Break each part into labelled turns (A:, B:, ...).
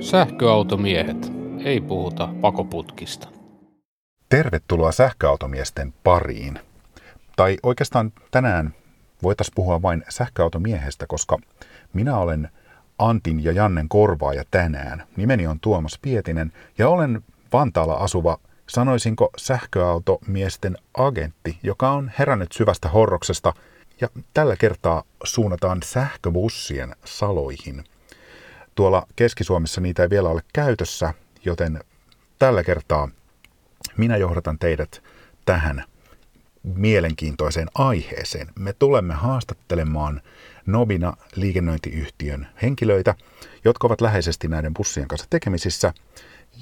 A: Sähköautomiehet. Ei puhuta pakoputkista.
B: Tervetuloa sähköautomiesten pariin. Tai oikeastaan tänään voitaisiin puhua vain sähköautomiehestä, koska minä olen Antin ja Jannen korvaaja tänään. Nimeni on Tuomas Pietinen ja olen Vantaalla asuva, sanoisinko sähköautomiesten agentti, joka on herännyt syvästä horroksesta ja tällä kertaa suunnataan sähköbussien saloihin. Tuolla Keski-Suomessa niitä ei vielä ole käytössä, joten tällä kertaa minä johdatan teidät tähän mielenkiintoiseen aiheeseen. Me tulemme haastattelemaan Nobina liikennöintiyhtiön henkilöitä, jotka ovat läheisesti näiden bussien kanssa tekemisissä,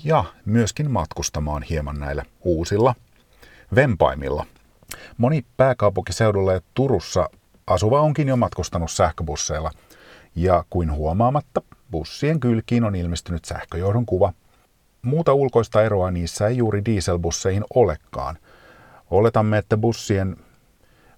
B: ja myöskin matkustamaan hieman näillä uusilla vempaimilla. Moni pääkaupunkiseudulla ja Turussa asuva onkin jo matkustanut sähköbusseilla, ja kuin huomaamatta, bussien kylkiin on ilmestynyt sähköjohdon kuva. Muuta ulkoista eroa niissä ei juuri dieselbusseihin olekaan. Oletamme, että bussien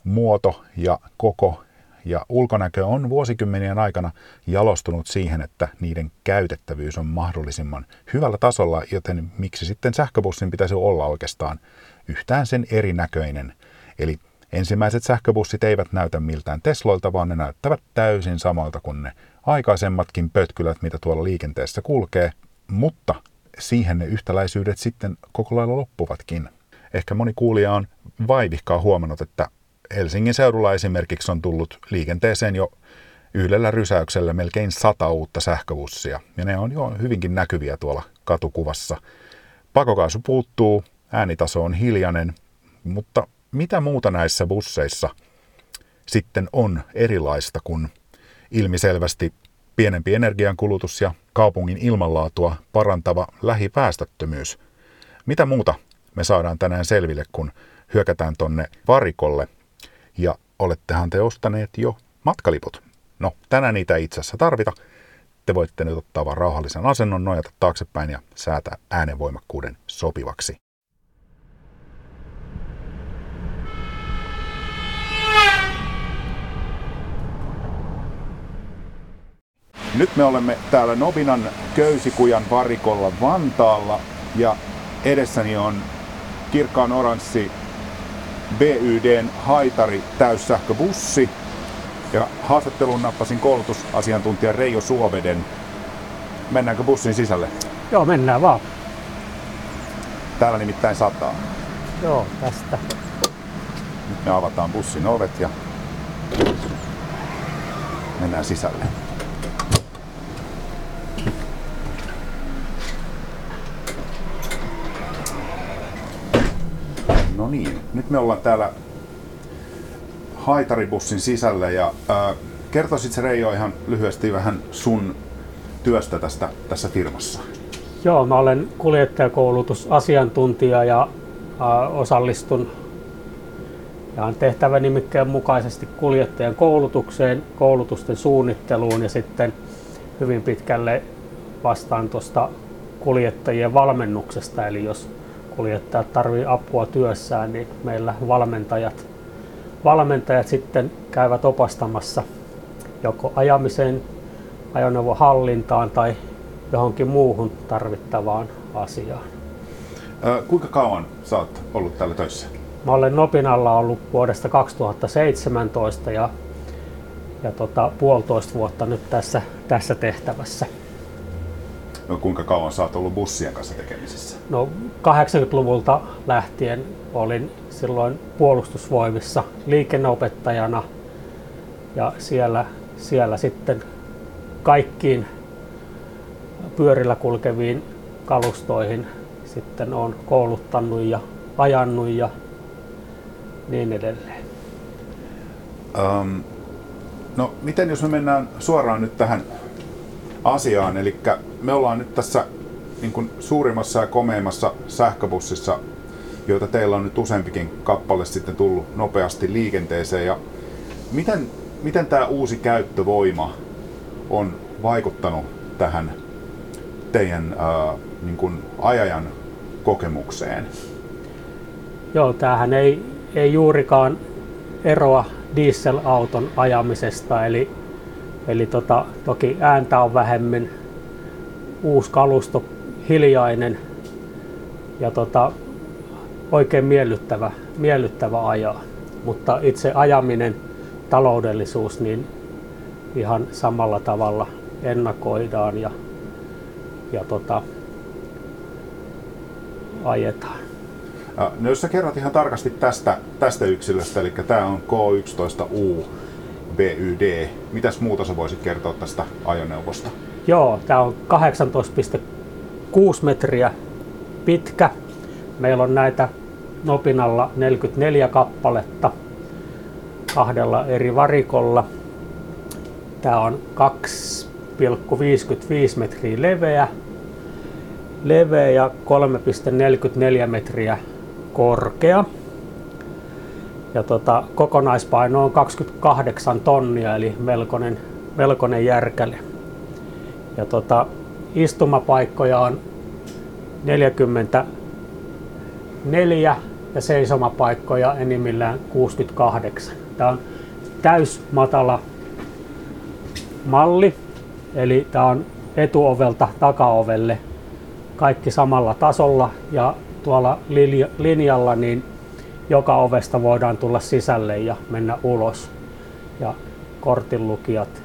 B: muoto ja koko ja ulkonäkö on vuosikymmenien aikana jalostunut siihen, että niiden käytettävyys on mahdollisimman hyvällä tasolla, joten miksi sitten sähköbussin pitäisi olla oikeastaan yhtään sen erinäköinen. Eli ensimmäiset sähköbussit eivät näytä miltään Tesloilta, vaan ne näyttävät täysin samalta kuin ne aikaisemmatkin pötkylät, mitä tuolla liikenteessä kulkee, mutta siihen ne yhtäläisyydet sitten koko lailla loppuvatkin. Ehkä moni kuulija on vaivihkaa huomannut, että Helsingin seudulla esimerkiksi on tullut liikenteeseen jo yhdellä rysäyksellä melkein sata uutta sähköbussia, ja ne on jo hyvinkin näkyviä tuolla katukuvassa. Pakokaasu puuttuu, äänitaso on hiljainen, mutta mitä muuta näissä busseissa sitten on erilaista kuin ilmiselvästi pienempi energiankulutus ja kaupungin ilmanlaatua parantava lähipäästöttömyys? Mitä muuta me saadaan tänään selville, kun hyökätään tonne varikolle ja olettehan te ostaneet jo matkaliput. No, tänään niitä ei itse asiassa tarvita. Te voitte nyt ottaa vaan rauhallisen asennon, nojata taaksepäin ja säätää äänenvoimakkuuden sopivaksi. Nyt me olemme täällä Nobinan köysikujan varikolla Vantaalla ja edessäni on kirkkaan oranssi BYDn haitari täyssähköbussi. Ja haastatteluun nappasin koulutusasiantuntija Reijo Suoveden. Mennäänkö bussin sisälle?
C: Joo, mennään vaan.
B: Täällä nimittäin sataa.
C: Joo, tästä.
B: Nyt me avataan bussin ovet ja mennään sisälle. No niin, nyt me ollaan täällä haitaribussin sisällä ja äh, kertoisit Reijo ihan lyhyesti vähän sun työstä tästä, tässä firmassa?
C: Joo, mä olen kuljettajakoulutusasiantuntija ja äh, osallistun ja on tehtävänimikkeen mukaisesti kuljettajan koulutukseen, koulutusten suunnitteluun ja sitten hyvin pitkälle vastaan tuosta kuljettajien valmennuksesta. Eli jos kuljettajat tarvii apua työssään, niin meillä valmentajat, valmentajat sitten käyvät opastamassa joko ajamiseen, ajoneuvon hallintaan tai johonkin muuhun tarvittavaan asiaan.
B: Ää, kuinka kauan sä oot ollut täällä töissä?
C: Mä olen Nopinalla ollut vuodesta 2017 ja, ja tota, puolitoista vuotta nyt tässä, tässä tehtävässä.
B: No kuinka kauan sä oot ollut bussien kanssa tekemisissä?
C: No 80-luvulta lähtien olin silloin puolustusvoimissa liikenneopettajana ja siellä, siellä sitten kaikkiin pyörillä kulkeviin kalustoihin sitten on kouluttanut ja ajannut ja niin edelleen.
B: Um, no miten jos me mennään suoraan nyt tähän asiaan, eli me ollaan nyt tässä niin kuin suurimmassa ja komeimmassa sähköbussissa, joita teillä on nyt useampikin kappale sitten tullut nopeasti liikenteeseen. Ja miten, miten tämä uusi käyttövoima on vaikuttanut tähän teidän ää, niin kuin ajajan kokemukseen?
C: Joo, tämähän ei, ei juurikaan eroa dieselauton ajamisesta, eli Eli tota, toki ääntä on vähemmän, uusi kalusto, hiljainen ja tota, oikein miellyttävä, miellyttävä ajaa. Mutta itse ajaminen, taloudellisuus, niin ihan samalla tavalla ennakoidaan ja, ja tota, ajetaan.
B: No jos sä kerrot ihan tarkasti tästä, tästä yksilöstä, eli tämä on K11U BYD. Mitäs muuta sä voisit kertoa tästä ajoneuvosta?
C: Joo, tämä on 18,6 metriä pitkä. Meillä on näitä nopinalla 44 kappaletta kahdella eri varikolla. Tämä on 2,55 metriä leveä, leveä ja 3,44 metriä korkea. Ja tota, kokonaispaino on 28 tonnia, eli melkoinen, melkoinen järkäle. Ja tota, istumapaikkoja on 44 ja seisomapaikkoja enimmillään 68. Tämä on täysmatala malli, eli tämä on etuovelta takaovelle kaikki samalla tasolla ja tuolla linjalla niin joka ovesta voidaan tulla sisälle ja mennä ulos. Ja kortinlukijat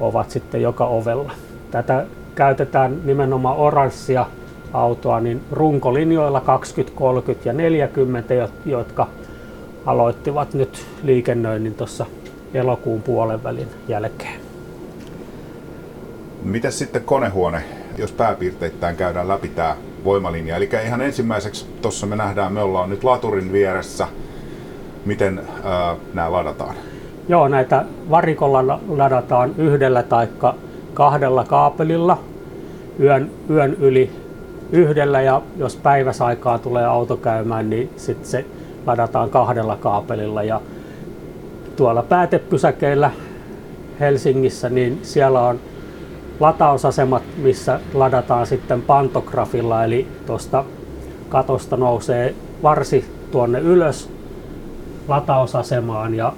C: ovat sitten joka ovella. Tätä käytetään nimenomaan oranssia autoa niin runkolinjoilla 20, 30 ja 40, jotka aloittivat nyt liikennöinnin tuossa elokuun puolen välin jälkeen.
B: Miten sitten konehuone, jos pääpiirteittäin käydään läpi tämä voimalinja? Eli ihan ensimmäiseksi tuossa me nähdään, me ollaan nyt laturin vieressä. Miten ää, nämä ladataan?
C: Joo, näitä varikolla ladataan yhdellä tai kahdella kaapelilla yön, yön yli yhdellä ja jos päiväsaikaa tulee auto käymään, niin sitten se ladataan kahdella kaapelilla. Ja tuolla päätepysäkeillä Helsingissä, niin siellä on latausasemat, missä ladataan sitten pantografilla, eli tuosta katosta nousee varsi tuonne ylös latausasemaan ja,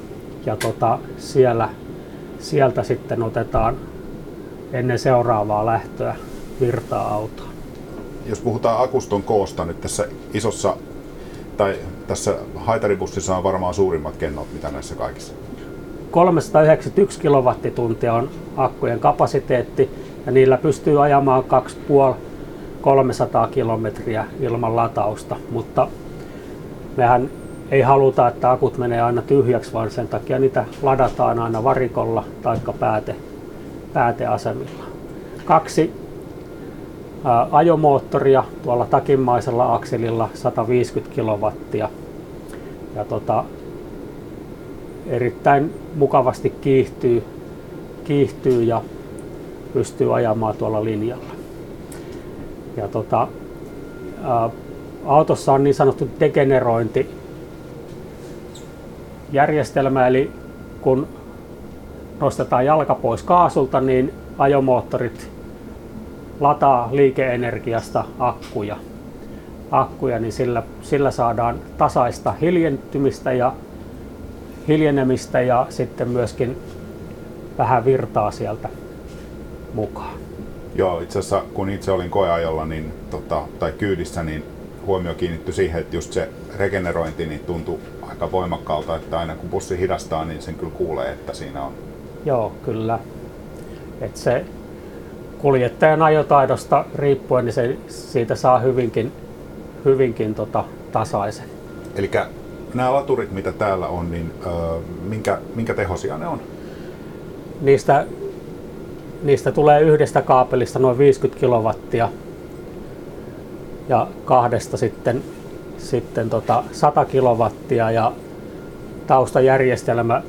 C: ja tota, siellä, sieltä sitten otetaan ennen seuraavaa lähtöä virtaa autoa.
B: Jos puhutaan akuston koosta nyt tässä isossa, tai tässä haitaribussissa on varmaan suurimmat kennot, mitä näissä kaikissa
C: 391 kilowattituntia on akkujen kapasiteetti ja niillä pystyy ajamaan 2,5-300 kilometriä ilman latausta, mutta mehän ei haluta, että akut menee aina tyhjäksi, vaan sen takia niitä ladataan aina varikolla tai pääte, pääteasemilla. Kaksi ajomoottoria tuolla takinmaisella akselilla 150 kilowattia ja tota, erittäin mukavasti kiihtyy, kiihtyy ja pystyy ajamaan tuolla linjalla. Ja tota, ää, autossa on niin sanottu degenerointi järjestelmä, eli kun nostetaan jalka pois kaasulta, niin ajomoottorit lataa liikeenergiasta akkuja. akkuja niin sillä, sillä saadaan tasaista hiljentymistä ja hiljenemistä ja sitten myöskin vähän virtaa sieltä mukaan.
B: Joo, itse asiassa kun itse olin koeajolla niin, tota, tai kyydissä, niin huomio kiinnittyi siihen, että just se regenerointi niin tuntui aika voimakkaalta, että aina kun bussi hidastaa, niin sen kyllä kuulee, että siinä on.
C: Joo, kyllä. Et se kuljettajan ajotaidosta riippuen, niin se, siitä saa hyvinkin, hyvinkin tota, tasaisen.
B: Eli nämä laturit, mitä täällä on, niin ö, minkä, minkä tehosia ne on?
C: Niistä, niistä tulee yhdestä kaapelista noin 50 kilowattia ja kahdesta sitten, sitten tota 100 kilowattia ja taustajärjestelmä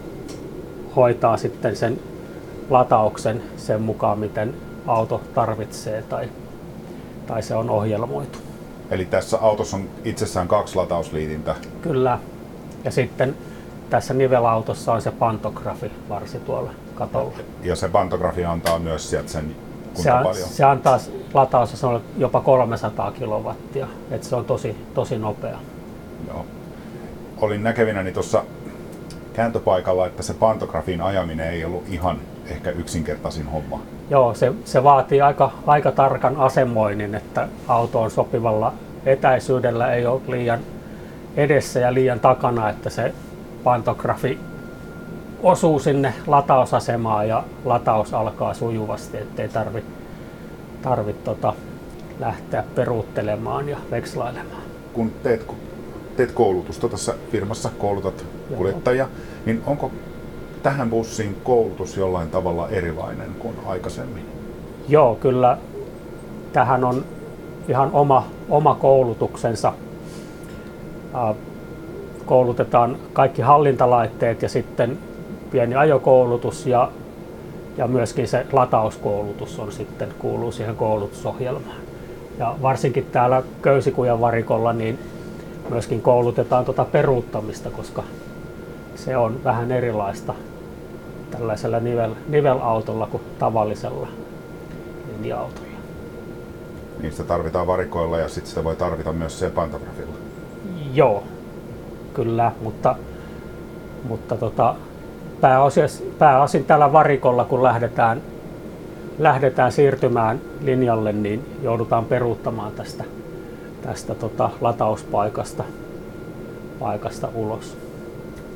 C: hoitaa sitten sen latauksen sen mukaan, miten auto tarvitsee tai, tai se on ohjelmoitu.
B: Eli tässä autossa on itsessään kaksi latausliitintä.
C: Kyllä, ja sitten tässä nivelautossa on se pantografi varsi tuolla katolla.
B: Ja se pantografi antaa myös sieltä sen
C: se, paljon? Se antaa lataus on jopa 300 kilowattia, että se on tosi, tosi nopea.
B: Joo. Olin näkevinäni tuossa kääntöpaikalla, että se pantografin ajaminen ei ollut ihan ehkä yksinkertaisin homma.
C: Joo, se, se vaatii aika, aika tarkan asemoinnin, että auto on sopivalla etäisyydellä, ei ole liian edessä ja liian takana, että se pantografi osuu sinne latausasemaan ja lataus alkaa sujuvasti, ettei tarvi, tarvi tota, lähteä peruuttelemaan ja vekslailemaan.
B: Kun teet, teet koulutusta tässä firmassa, koulutat kuljettajia, niin onko tähän bussiin koulutus jollain tavalla erilainen kuin aikaisemmin?
C: Joo, kyllä tähän on ihan oma, oma koulutuksensa. Koulutetaan kaikki hallintalaitteet ja sitten pieni ajokoulutus ja, ja myöskin se latauskoulutus on sitten kuuluu siihen koulutusohjelmaan. Ja varsinkin täällä Köysikujan varikolla niin myöskin koulutetaan tuota peruuttamista, koska se on vähän erilaista tällaisella nivel, nivelautolla kuin tavallisella linja-autolla.
B: Niistä tarvitaan varikoilla ja sitten sitä voi tarvita myös se pantografilla.
C: Joo, kyllä, mutta, mutta tota, pääosin, pääosin tällä varikolla, kun lähdetään, lähdetään siirtymään linjalle, niin joudutaan peruuttamaan tästä, tästä tota, latauspaikasta paikasta ulos.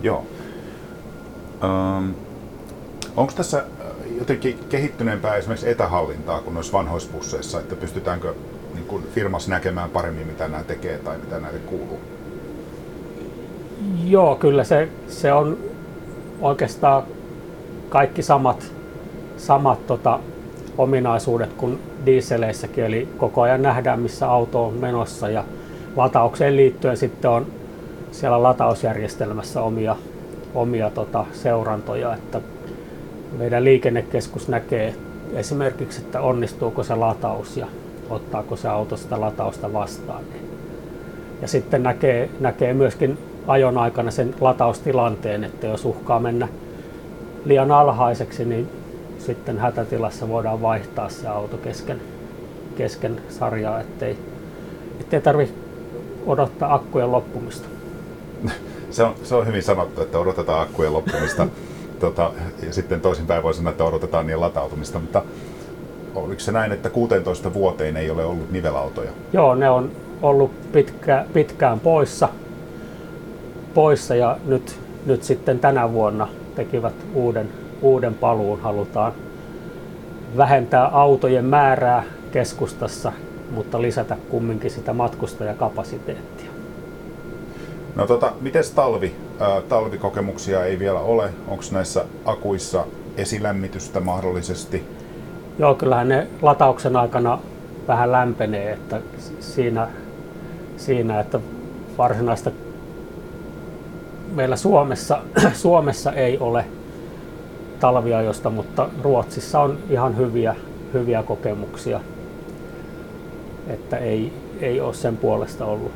B: Joo. Um, Onko tässä äh, jotenkin kehittyneempää esimerkiksi etähallintaa kuin noissa vanhoissa busseissa, että pystytäänkö niin kuin firmassa näkemään paremmin, mitä nämä tekee tai mitä näille kuuluu?
C: Joo, kyllä se, se on oikeastaan kaikki samat, samat tota, ominaisuudet kuin dieseleissäkin, eli koko ajan nähdään, missä auto on menossa ja lataukseen liittyen sitten on siellä latausjärjestelmässä omia, omia tota, seurantoja, että meidän liikennekeskus näkee esimerkiksi, että onnistuuko se lataus ja ottaako se auto sitä latausta vastaan. Ja sitten näkee, näkee myöskin ajon aikana sen lataustilanteen, että jos uhkaa mennä liian alhaiseksi, niin sitten hätätilassa voidaan vaihtaa se auto kesken, kesken sarjaa, ettei, ettei tarvitse odottaa akkujen loppumista.
B: Se on, se on hyvin sanottu, että odotetaan akkujen loppumista. tota, ja sitten toisinpäin voi sanoa, että odotetaan niin latautumista, mutta oliko se näin, että 16 vuoteen ei ole ollut nivelautoja?
C: Joo, ne on ollut pitkä, pitkään poissa, poissa ja nyt, nyt sitten tänä vuonna tekivät uuden, uuden paluun. Halutaan vähentää autojen määrää keskustassa, mutta lisätä kumminkin sitä matkustajakapasiteettia.
B: No tota, miten talvi? Ää, talvikokemuksia ei vielä ole. Onko näissä akuissa esilämmitystä mahdollisesti?
C: Joo, kyllähän ne latauksen aikana vähän lämpenee, että siinä, siinä että varsinaista meillä Suomessa, Suomessa ei ole talviajosta, mutta Ruotsissa on ihan hyviä, hyviä kokemuksia, että ei, ei ole sen puolesta ollut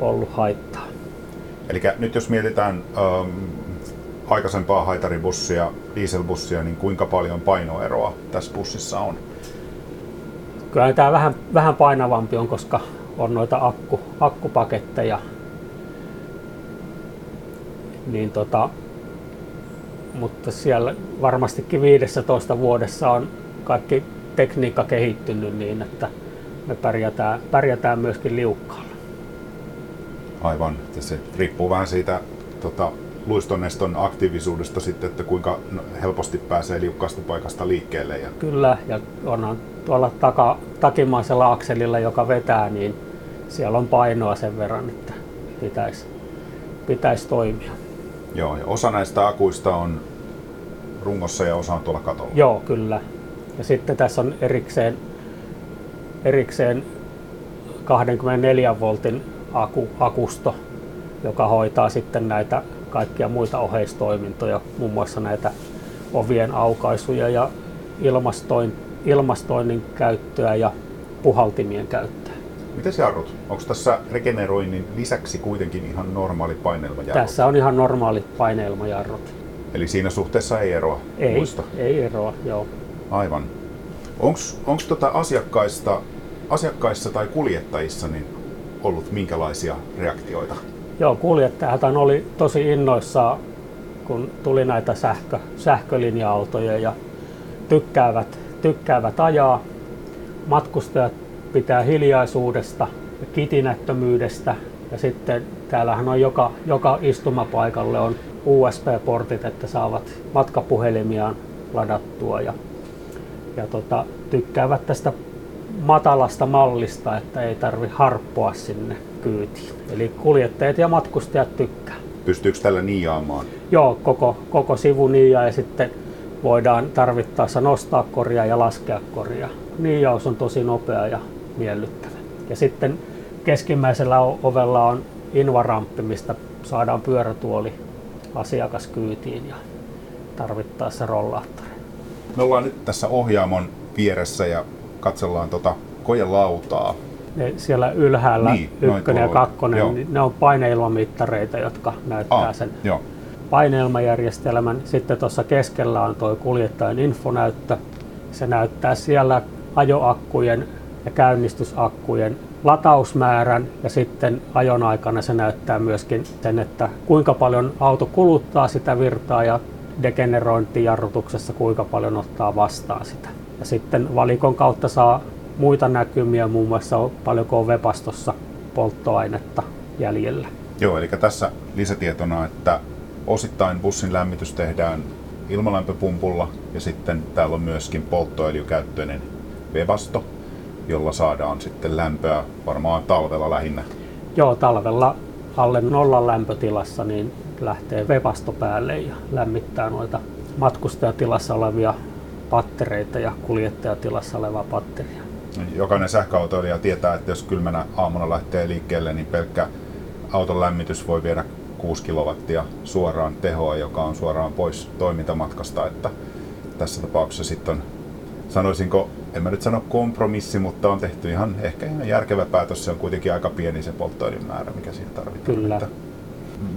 C: ollut haittaa.
B: Eli nyt jos mietitään ähm, aikaisempaa haitaribussia, dieselbussia, niin kuinka paljon painoeroa tässä bussissa on?
C: Kyllä tämä vähän, vähän painavampi on, koska on noita akku, akkupaketteja. Niin tota, mutta siellä varmastikin 15 vuodessa on kaikki tekniikka kehittynyt niin, että me pärjätään, pärjätään myöskin liukkaalla.
B: Aivan. Se riippuu vähän siitä tota, luistoneston aktiivisuudesta sitten, että kuinka helposti pääsee liukkaasta paikasta liikkeelle. Ja...
C: Kyllä, ja onhan tuolla taka, takimaisella akselilla, joka vetää, niin siellä on painoa sen verran, että pitäisi, pitäisi toimia.
B: Joo, ja osa näistä akuista on rungossa ja osa on tuolla katolla.
C: Joo, kyllä. Ja sitten tässä on erikseen, erikseen 24 voltin aku, akusto, joka hoitaa sitten näitä kaikkia muita oheistoimintoja, muun muassa näitä ovien aukaisuja ja ilmastoin, ilmastoinnin käyttöä ja puhaltimien käyttöä.
B: Miten jarrut? Onko tässä regeneroinnin lisäksi kuitenkin ihan normaali painelmajarrut?
C: Tässä on ihan normaali painelmajarrut.
B: Eli siinä suhteessa ei eroa
C: ei,
B: muista?
C: Ei eroa, joo.
B: Aivan. Onko tota asiakkaista, asiakkaissa tai kuljettajissa niin ollut minkälaisia reaktioita?
C: Joo, kuljettajat oli tosi innoissaan kun tuli näitä sähkö, sähkölinja-autoja ja tykkäävät, tykkäävät ajaa. Matkustajat pitää hiljaisuudesta ja kitinättömyydestä. Ja sitten täällähän on joka, joka istumapaikalle on USB-portit, että saavat matkapuhelimiaan ladattua ja, ja tota, tykkäävät tästä matalasta mallista, että ei tarvi harppoa sinne kyytiin. Eli kuljettajat ja matkustajat tykkää.
B: Pystyykö tällä niiaamaan?
C: Joo, koko, koko sivu niiaa ja sitten voidaan tarvittaessa nostaa korjaa ja laskea korjaa. Niiaus on tosi nopea ja miellyttävä. Ja sitten keskimmäisellä ovella on invaramppi, mistä saadaan pyörätuoli asiakaskyytiin ja tarvittaessa rollaattori.
B: Me ollaan nyt tässä ohjaamon vieressä ja katsellaan tota kojelautaa.
C: Ne siellä ylhäällä, niin, ykkönen ja kakkonen, joo. niin ne on paineilmamittareita, jotka näyttää ah, sen joo. paineilmajärjestelmän. Sitten tuossa keskellä on tuo kuljettajan infonäyttö. Se näyttää siellä ajoakkujen ja käynnistysakkujen latausmäärän ja sitten ajon aikana se näyttää myöskin sen, että kuinka paljon auto kuluttaa sitä virtaa ja degenerointijarrutuksessa kuinka paljon ottaa vastaan sitä. Ja sitten valikon kautta saa muita näkymiä, muun muassa paljonko on vepastossa polttoainetta jäljellä.
B: Joo, eli tässä lisätietona, että osittain bussin lämmitys tehdään ilmalämpöpumpulla ja sitten täällä on myöskin polttoöljykäyttöinen vebasto, jolla saadaan sitten lämpöä varmaan talvella lähinnä.
C: Joo, talvella alle nollan lämpötilassa niin lähtee vepasto päälle ja lämmittää noita matkustajatilassa olevia pattereita ja kuljettajatilassa olevaa patteria.
B: Jokainen sähköautoilija tietää, että jos kylmänä aamuna lähtee liikkeelle, niin pelkkä auton lämmitys voi viedä 6 kilowattia suoraan tehoa, joka on suoraan pois toimintamatkasta. Että tässä tapauksessa sitten on, sanoisinko, en mä nyt sano kompromissi, mutta on tehty ihan ehkä ihan järkevä päätös. Se on kuitenkin aika pieni se polttoöljyn määrä, mikä siinä tarvitaan.
C: Kyllä.
B: Että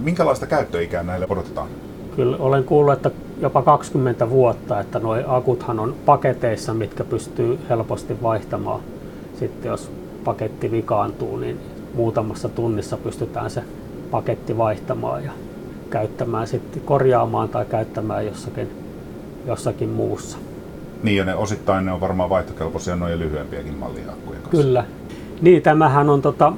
B: minkälaista käyttöikää näille odotetaan?
C: Kyllä olen kuullut, että jopa 20 vuotta, että nuo akuthan on paketeissa, mitkä pystyy helposti vaihtamaan. Sitten jos paketti vikaantuu, niin muutamassa tunnissa pystytään se paketti vaihtamaan ja käyttämään sitten, korjaamaan tai käyttämään jossakin, jossakin muussa.
B: Niin ja ne osittain ne on varmaan vaihtokelpoisia noin lyhyempiäkin malliakkujen
C: kanssa. Kyllä. Niin tämähän on, tota,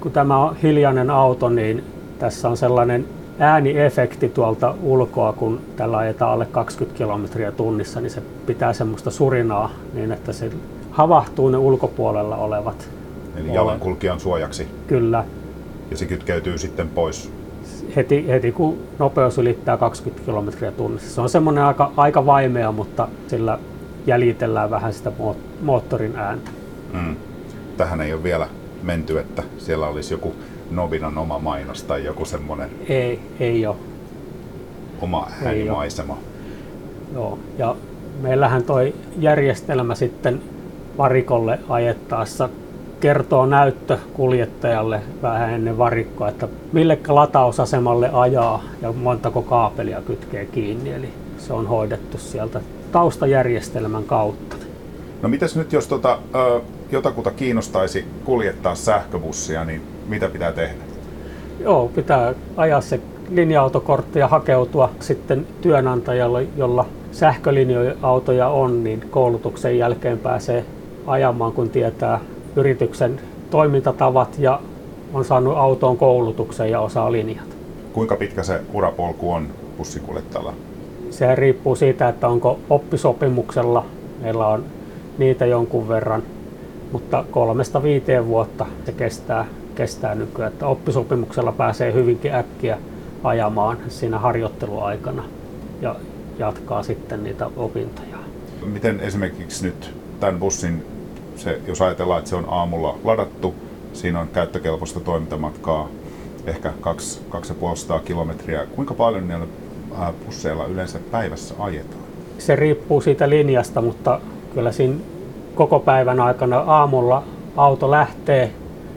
C: kun tämä on hiljainen auto, niin tässä on sellainen ääniefekti tuolta ulkoa, kun tällä ajetaan alle 20 kilometriä tunnissa, niin se pitää semmoista surinaa niin, että se havahtuu ne ulkopuolella olevat.
B: Eli jalankulkijan suojaksi.
C: Kyllä.
B: Ja se kytkeytyy sitten pois.
C: Heti, heti kun nopeus ylittää 20 kilometriä tunnissa. Se on semmoinen aika, aika vaimea, mutta sillä jäljitellään vähän sitä moottorin ääntä. Mm.
B: Tähän ei ole vielä menty, että siellä olisi joku Novinan oma mainos tai joku semmoinen?
C: Ei, ei ole.
B: Oma äänimaisema?
C: Joo, ja meillähän toi järjestelmä sitten varikolle ajettaessa kertoo näyttö kuljettajalle vähän ennen varikkoa, että mille latausasemalle ajaa ja montako kaapelia kytkee kiinni. Eli se on hoidettu sieltä taustajärjestelmän kautta.
B: No mitäs nyt, jos tota, jotakuta kiinnostaisi kuljettaa sähköbussia, niin mitä pitää tehdä?
C: Joo, pitää ajaa se linja-autokortti ja hakeutua sitten työnantajalle, jolla sähkölinja-autoja on, niin koulutuksen jälkeen pääsee ajamaan, kun tietää yrityksen toimintatavat ja on saanut autoon koulutuksen ja osaa linjat.
B: Kuinka pitkä se urapolku on bussikuljettajalla?
C: Se riippuu siitä, että onko oppisopimuksella. Meillä on niitä jonkun verran, mutta kolmesta viiteen vuotta se kestää kestää nykyään, että oppisopimuksella pääsee hyvinkin äkkiä ajamaan siinä harjoitteluaikana ja jatkaa sitten niitä opintoja.
B: Miten esimerkiksi nyt tämän bussin, se, jos ajatellaan, että se on aamulla ladattu, siinä on käyttökelpoista toimintamatkaa ehkä 200 kilometriä. Kuinka paljon niillä busseilla yleensä päivässä ajetaan?
C: Se riippuu siitä linjasta, mutta kyllä siinä koko päivän aikana aamulla auto lähtee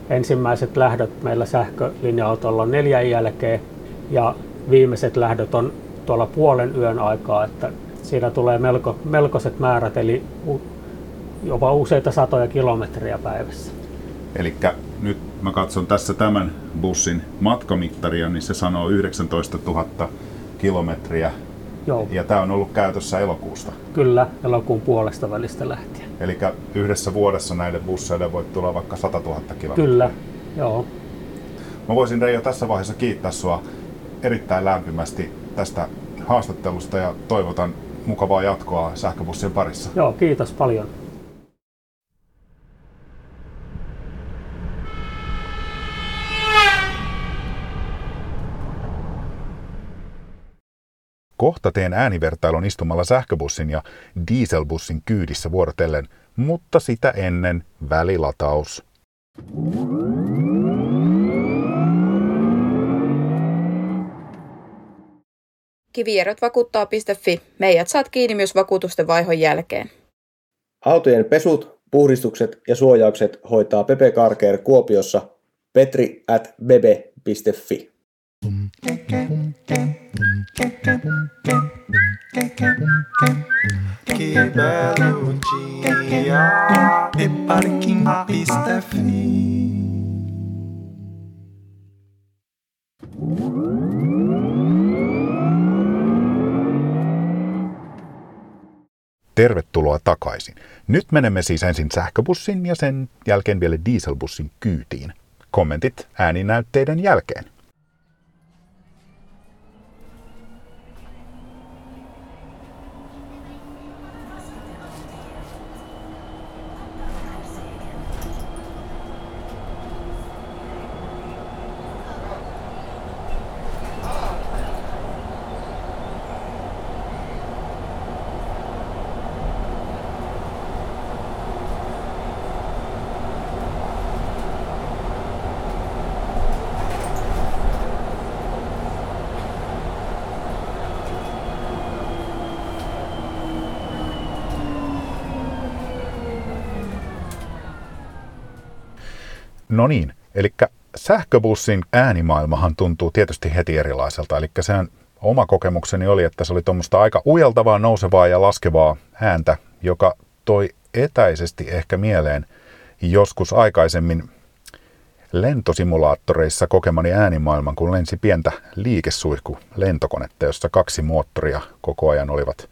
C: Ensimmäiset lähdöt meillä sähkölinja-autolla on neljän jälkeen ja viimeiset lähdöt on tuolla puolen yön aikaa, että siinä tulee melko, melkoiset määrät, eli jopa useita satoja kilometriä päivässä.
B: Eli nyt mä katson tässä tämän bussin matkamittaria, niin se sanoo 19 kilometriä.
C: Joo,
B: Ja tämä on ollut käytössä elokuusta.
C: kyllä, elokuun puolesta välistä lähtien.
B: Eli yhdessä vuodessa näille busseille voi tulla vaikka 100 000 kilometriä.
C: Kyllä, joo.
B: Mä voisin Reijo tässä vaiheessa kiittää sua erittäin lämpimästi tästä haastattelusta ja toivotan mukavaa jatkoa sähköbussien parissa.
C: Joo, kiitos paljon.
B: Kohta teen äänivertailun istumalla sähköbussin ja dieselbussin kyydissä vuorotellen, mutta sitä ennen välilataus.
D: Kivierrotvakuuttaa.fi. Meidät saat kiinni myös vakuutusten vaihon jälkeen.
E: Autojen pesut, puhdistukset ja suojaukset hoitaa Pepe Carcare Kuopiossa petri at bebe.fi.
F: Que belo dia e parking.fi
B: Tervetuloa takaisin. Nyt menemme siis ensin sähköbussin ja sen jälkeen vielä dieselbussin kyytiin. Kommentit ääninäytteiden jälkeen. No niin, eli sähköbussin äänimaailmahan tuntuu tietysti heti erilaiselta. Eli sehän oma kokemukseni oli, että se oli tuommoista aika ujeltavaa, nousevaa ja laskevaa ääntä, joka toi etäisesti ehkä mieleen joskus aikaisemmin lentosimulaattoreissa kokemani äänimaailman, kun lensi pientä liikesuihku lentokonetta, jossa kaksi moottoria koko ajan olivat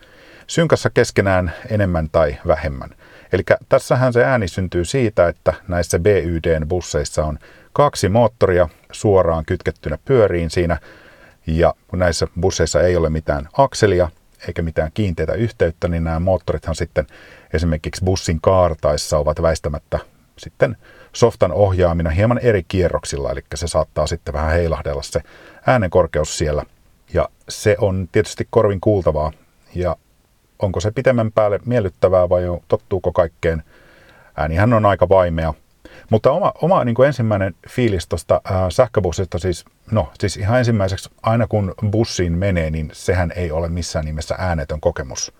B: synkässä keskenään enemmän tai vähemmän. Eli tässähän se ääni syntyy siitä, että näissä BYDn busseissa on kaksi moottoria suoraan kytkettynä pyöriin siinä, ja kun näissä busseissa ei ole mitään akselia eikä mitään kiinteitä yhteyttä, niin nämä moottorithan sitten esimerkiksi bussin kaartaissa ovat väistämättä sitten softan ohjaamina hieman eri kierroksilla, eli se saattaa sitten vähän heilahdella se äänenkorkeus siellä. Ja se on tietysti korvin kuultavaa, ja onko se pitemmän päälle miellyttävää vai tottuuko kaikkeen. Äänihän on aika vaimea. Mutta oma, oma niin kuin ensimmäinen fiilis tuosta sähköbussista, siis, no, siis ihan ensimmäiseksi, aina kun bussiin menee, niin sehän ei ole missään nimessä äänetön kokemus.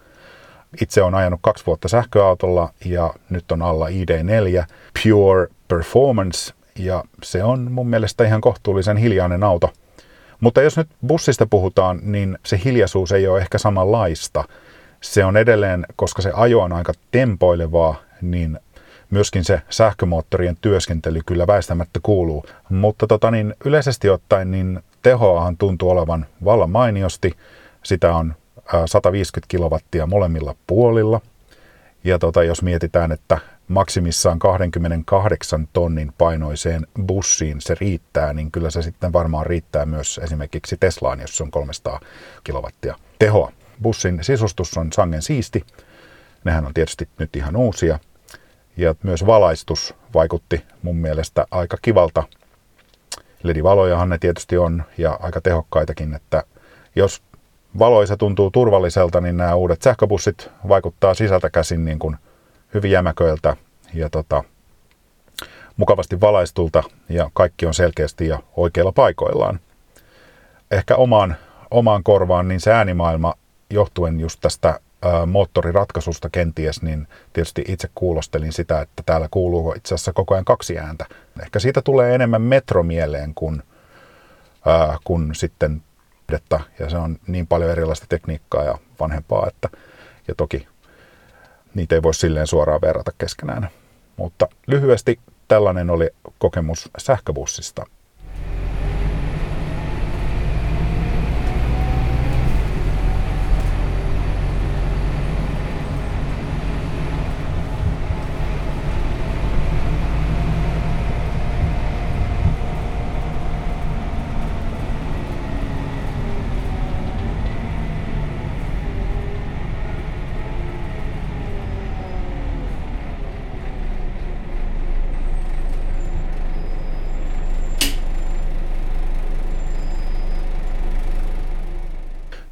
B: Itse on ajanut kaksi vuotta sähköautolla ja nyt on alla ID4 Pure Performance ja se on mun mielestä ihan kohtuullisen hiljainen auto. Mutta jos nyt bussista puhutaan, niin se hiljaisuus ei ole ehkä samanlaista se on edelleen, koska se ajo on aika tempoilevaa, niin myöskin se sähkömoottorien työskentely kyllä väistämättä kuuluu. Mutta tota niin, yleisesti ottaen niin tehoahan tuntuu olevan vallan mainiosti. Sitä on 150 kilowattia molemmilla puolilla. Ja tota, jos mietitään, että maksimissaan 28 tonnin painoiseen bussiin se riittää, niin kyllä se sitten varmaan riittää myös esimerkiksi Teslaan, jos on 300 kilowattia tehoa bussin sisustus on sangen siisti. Nehän on tietysti nyt ihan uusia. Ja myös valaistus vaikutti mun mielestä aika kivalta. LED-valojahan ne tietysti on ja aika tehokkaitakin, että jos valoisa tuntuu turvalliselta, niin nämä uudet sähköbussit vaikuttaa sisältä käsin niin kuin hyvin jämäköiltä ja tota, mukavasti valaistulta ja kaikki on selkeästi ja oikeilla paikoillaan. Ehkä omaan, omaan korvaan, niin se äänimaailma johtuen just tästä moottoriratkaisusta kenties, niin tietysti itse kuulostelin sitä, että täällä kuuluu itse asiassa koko ajan kaksi ääntä. Ehkä siitä tulee enemmän metro mieleen kuin, ää, kuin sitten että, ja se on niin paljon erilaista tekniikkaa ja vanhempaa, että ja toki niitä ei voi silleen suoraan verrata keskenään. Mutta lyhyesti tällainen oli kokemus sähköbussista.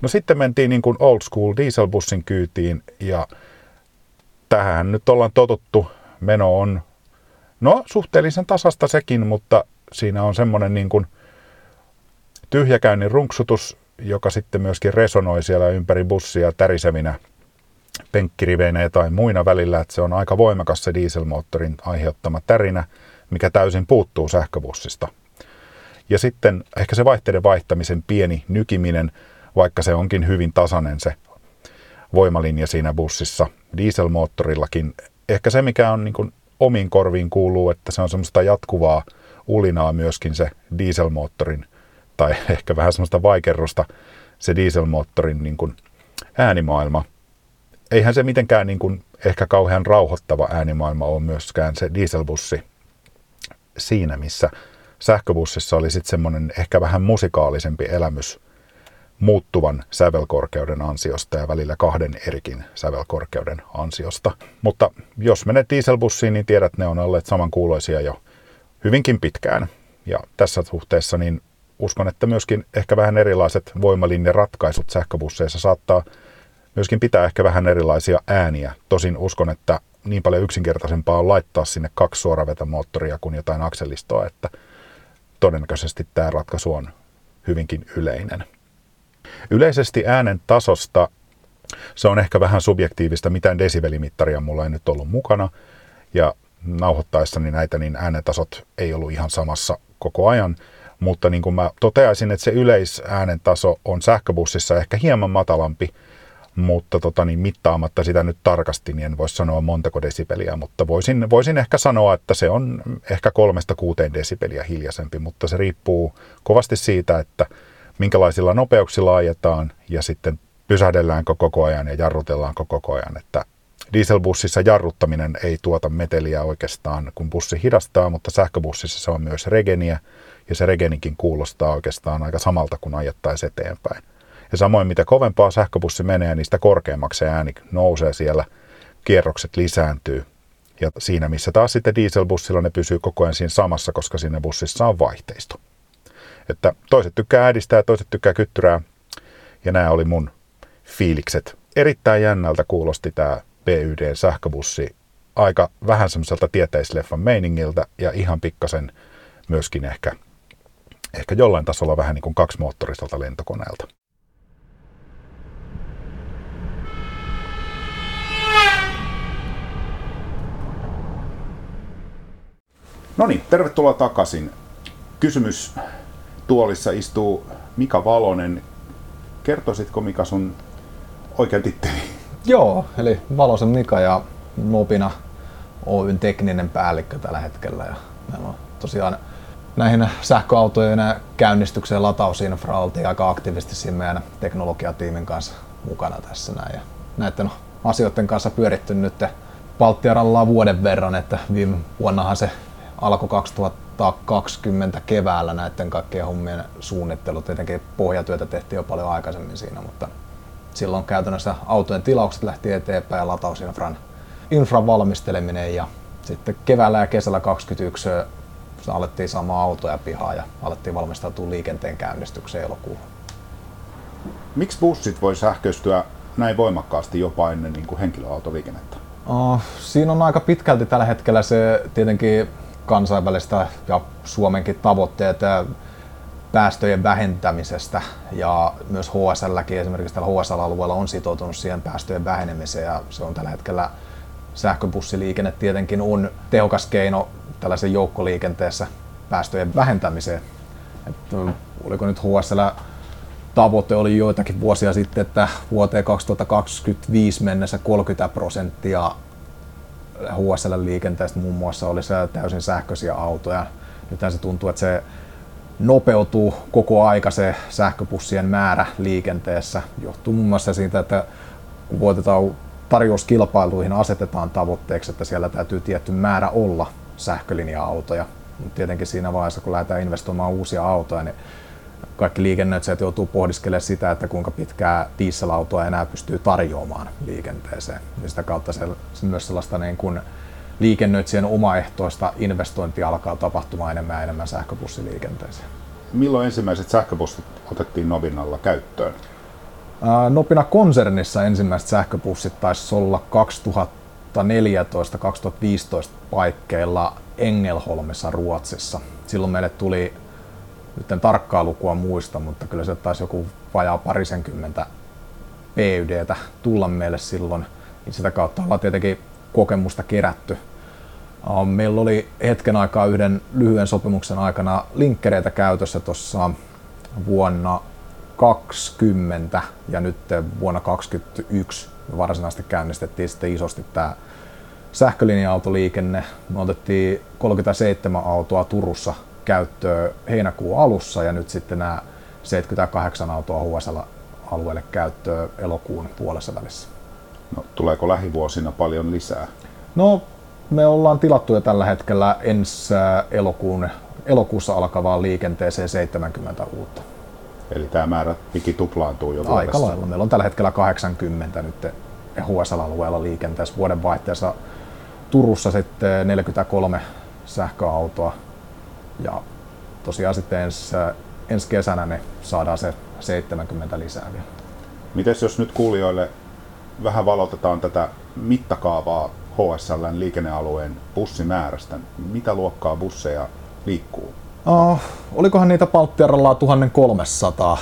B: No sitten mentiin niin kuin old school dieselbussin kyytiin ja tähän nyt ollaan totuttu. Meno on no suhteellisen tasasta sekin, mutta siinä on semmoinen niin kuin tyhjäkäynnin runksutus, joka sitten myöskin resonoi siellä ympäri bussia tärisevinä penkkiriveinä tai muina välillä, että se on aika voimakas se dieselmoottorin aiheuttama tärinä, mikä täysin puuttuu sähköbussista. Ja sitten ehkä se vaihteiden vaihtamisen pieni nykiminen, vaikka se onkin hyvin tasainen se voimalinja siinä bussissa dieselmoottorillakin. Ehkä se, mikä on niin kuin omiin korviin kuuluu, että se on semmoista jatkuvaa ulinaa myöskin se dieselmoottorin, tai ehkä vähän semmoista vaikerrusta se dieselmoottorin niin kuin äänimaailma. Eihän se mitenkään niin kuin ehkä kauhean rauhoittava äänimaailma ole myöskään se dieselbussi siinä, missä sähköbussissa oli sitten semmoinen ehkä vähän musikaalisempi elämys muuttuvan sävelkorkeuden ansiosta ja välillä kahden erikin sävelkorkeuden ansiosta. Mutta jos menet dieselbussiin, niin tiedät, ne on olleet samankuuloisia jo hyvinkin pitkään. Ja tässä suhteessa niin uskon, että myöskin ehkä vähän erilaiset voimalinjaratkaisut sähköbusseissa saattaa myöskin pitää ehkä vähän erilaisia ääniä. Tosin uskon, että niin paljon yksinkertaisempaa on laittaa sinne kaksi suoravetämoottoria kuin jotain akselistoa, että todennäköisesti tämä ratkaisu on hyvinkin yleinen. Yleisesti äänen tasosta se on ehkä vähän subjektiivista, mitään desibelimittaria mulla ei nyt ollut mukana. Ja nauhoittaessani näitä, niin äänentasot ei ollut ihan samassa koko ajan. Mutta niin kuin mä toteaisin, että se yleisäänen taso on sähköbussissa ehkä hieman matalampi, mutta tota, niin mittaamatta sitä nyt tarkasti, niin en voi sanoa montako desibeliä, mutta voisin, voisin ehkä sanoa, että se on ehkä kolmesta kuuteen desibeliä hiljaisempi, mutta se riippuu kovasti siitä, että minkälaisilla nopeuksilla ajetaan ja sitten pysähdelläänkö koko ajan ja jarrutellaanko koko ajan. Että dieselbussissa jarruttaminen ei tuota meteliä oikeastaan, kun bussi hidastaa, mutta sähköbussissa se on myös regeniä ja se regenikin kuulostaa oikeastaan aika samalta kuin ajettaisiin eteenpäin. Ja samoin mitä kovempaa sähköbussi menee, niin sitä korkeammaksi se ääni nousee siellä, kierrokset lisääntyy. Ja siinä missä taas sitten dieselbussilla ne pysyy koko ajan siinä samassa, koska siinä bussissa on vaihteisto. Että toiset tykkää ädistää ja toiset tykkää kyttyrää. Ja nämä oli mun fiilikset. Erittäin jännältä kuulosti tämä PYD sähköbussi. Aika vähän semmoiselta tieteisleffan meiningiltä ja ihan pikkasen myöskin ehkä, ehkä jollain tasolla vähän niin kuin kaksimoottoriselta lentokoneelta. No niin, tervetuloa takaisin. Kysymys tuolissa istuu Mika Valonen. Kertoisitko Mika sun oikean titteli?
G: Joo, eli Valosen Mika ja Nopina Oyn tekninen päällikkö tällä hetkellä. Ja meillä on tosiaan näihin sähköautojen käynnistykseen latausinfra oltiin aika aktiivisesti siinä meidän teknologiatiimin kanssa mukana tässä näin. Ja näiden asioiden kanssa pyöritty nyt Baltiaralla vuoden verran, että viime vuonnahan se alkoi 2020 keväällä näiden kaikkien hommien suunnittelu. Tietenkin pohjatyötä tehtiin jo paljon aikaisemmin siinä, mutta silloin käytännössä autojen tilaukset lähti eteenpäin ja latausinfran infran valmisteleminen ja sitten keväällä ja kesällä 2021 alettiin saamaan autoja pihaa ja alettiin valmistautua liikenteen käynnistykseen elokuuhun.
B: Miksi bussit voi sähköistyä näin voimakkaasti jopa ennen niin kuin henkilöautoliikennettä?
G: Oh, siinä on aika pitkälti tällä hetkellä se tietenkin kansainvälistä ja Suomenkin tavoitteet päästöjen vähentämisestä ja myös HSLkin esimerkiksi tällä HSL-alueella on sitoutunut siihen päästöjen vähenemiseen ja se on tällä hetkellä sähköbussiliikenne tietenkin on tehokas keino tällaisen joukkoliikenteessä päästöjen vähentämiseen. Että oliko nyt HSL tavoite oli joitakin vuosia sitten, että vuoteen 2025 mennessä 30 prosenttia HSL-liikenteestä muun muassa oli se täysin sähköisiä autoja. Nyt se tuntuu, että se nopeutuu koko aika se sähköpussien määrä liikenteessä. Johtuu muun muassa siitä, että kun voitetaan tarjouskilpailuihin asetetaan tavoitteeksi, että siellä täytyy tietty määrä olla sähkölinja-autoja. Mutta tietenkin siinä vaiheessa, kun lähdetään investoimaan uusia autoja, niin kaikki liikennöitsijät joutuu pohdiskelemaan sitä, että kuinka pitkää dieselautoa enää pystyy tarjoamaan liikenteeseen. Ja sitä kautta se, se myös sellaista niin kuin liikennöitsijän omaehtoista investointia alkaa tapahtumaan enemmän ja enemmän sähköbussiliikenteeseen.
B: Milloin ensimmäiset sähköbussit otettiin Novinalla käyttöön?
G: Nopina konsernissa ensimmäiset sähköpussit taisi olla 2014-2015 paikkeilla Engelholmissa Ruotsissa. Silloin meille tuli, nyt en tarkkaa lukua muista, mutta kyllä se taisi joku vajaa parisenkymmentä PYDtä tulla meille silloin. Niin sitä kautta ollaan tietenkin kokemusta kerätty. Ää, Meillä oli hetken aikaa yhden lyhyen sopimuksen aikana linkkereitä käytössä tuossa vuonna 20 ja nyt vuonna 2021 me varsinaisesti käynnistettiin sitten isosti tämä sähkölinja-autoliikenne. Me otettiin 37 autoa Turussa käyttöön heinäkuun alussa ja nyt sitten nämä 78 autoa HSL alueelle käyttöön elokuun puolessa välissä.
B: No, tuleeko lähivuosina paljon lisää?
G: No, me ollaan tilattu jo tällä hetkellä ensi elokuun, elokuussa alkavaan liikenteeseen 70 uutta.
B: Eli tämä määrä piki tuplaantuu jo
G: Aika lailla. Meillä on tällä hetkellä 80 nyt HSL-alueella liikenteessä. Vuoden vaihteessa Turussa sitten 43 sähköautoa. Ja tosiaan sitten ensi, ensi kesänä ne saadaan se 70 lisää vielä.
B: Mites jos nyt kuulijoille vähän valotetaan tätä mittakaavaa HSLn liikennealueen bussimäärästä? Mitä luokkaa busseja liikkuu?
G: Oh, olikohan niitä Palttiaralla 1300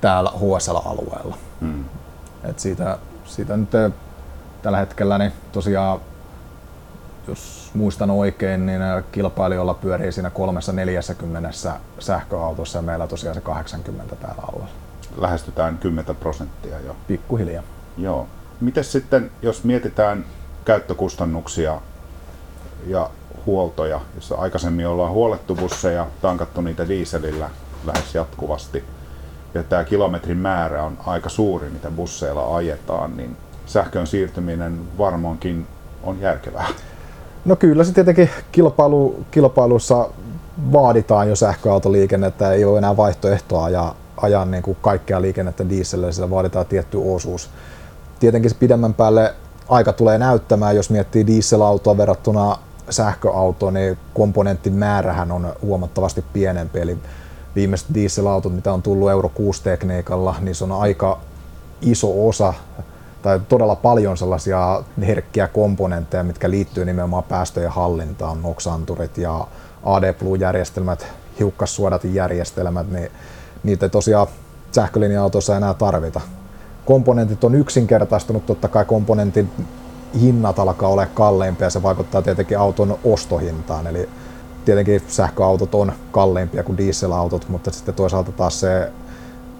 G: täällä HSL-alueella.
B: Hmm.
G: Et siitä, siitä nyt eh, tällä hetkellä niin tosiaan, jos muistan oikein, niin kilpailijoilla pyörii siinä 340 sähköautossa ja meillä tosiaan se 80 täällä alueella.
B: Lähestytään 10 prosenttia jo.
G: Pikkuhiljaa.
B: Joo. Miten sitten, jos mietitään käyttökustannuksia ja huoltoja, jossa aikaisemmin ollaan huolettu busseja, tankattu niitä dieselillä lähes jatkuvasti, ja tämä kilometrin määrä on aika suuri, mitä busseilla ajetaan, niin sähköön siirtyminen varmaankin on järkevää.
G: No kyllä se tietenkin kilpailu, kilpailussa vaaditaan jo sähköautoliikennettä, ei ole enää vaihtoehtoa ja ajaa niin kuin kaikkea liikennettä dieselillä, sillä vaaditaan tietty osuus. Tietenkin se pidemmän päälle aika tulee näyttämään, jos miettii dieselautoa verrattuna sähköautoon, niin komponenttimäärähän on huomattavasti pienempi. Eli viimeiset dieselautot, mitä on tullut Euro 6-tekniikalla, niin se on aika iso osa tai todella paljon sellaisia herkkiä komponentteja, mitkä liittyy nimenomaan päästöjen hallintaan, NOx-anturit ja AD-järjestelmät, hiukkassuodatinjärjestelmät, niin niitä ei tosiaan sähkölinja-autossa enää tarvita. Komponentit on yksinkertaistunut, totta kai komponentin hinnat alkaa olla kalleimpia se vaikuttaa tietenkin auton ostohintaan. Eli tietenkin sähköautot on kalleimpia kuin dieselautot, mutta sitten toisaalta taas se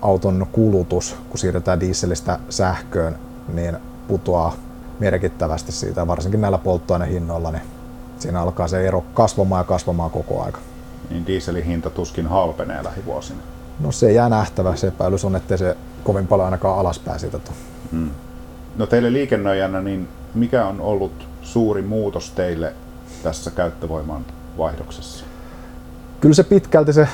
G: auton kulutus, kun siirrytään dieselistä sähköön, niin putoaa merkittävästi siitä, varsinkin näillä polttoainehinnoilla, niin siinä alkaa se ero kasvamaan ja kasvamaan koko aika.
B: Niin dieselin hinta tuskin halpenee lähivuosina.
G: No se jää nähtävä, se epäilys on, ettei se kovin paljon ainakaan alaspäin siitä tule.
B: Hmm. No teille liikennöijänä, niin mikä on ollut suuri muutos teille tässä käyttövoiman vaihdoksessa?
G: Kyllä se pitkälti se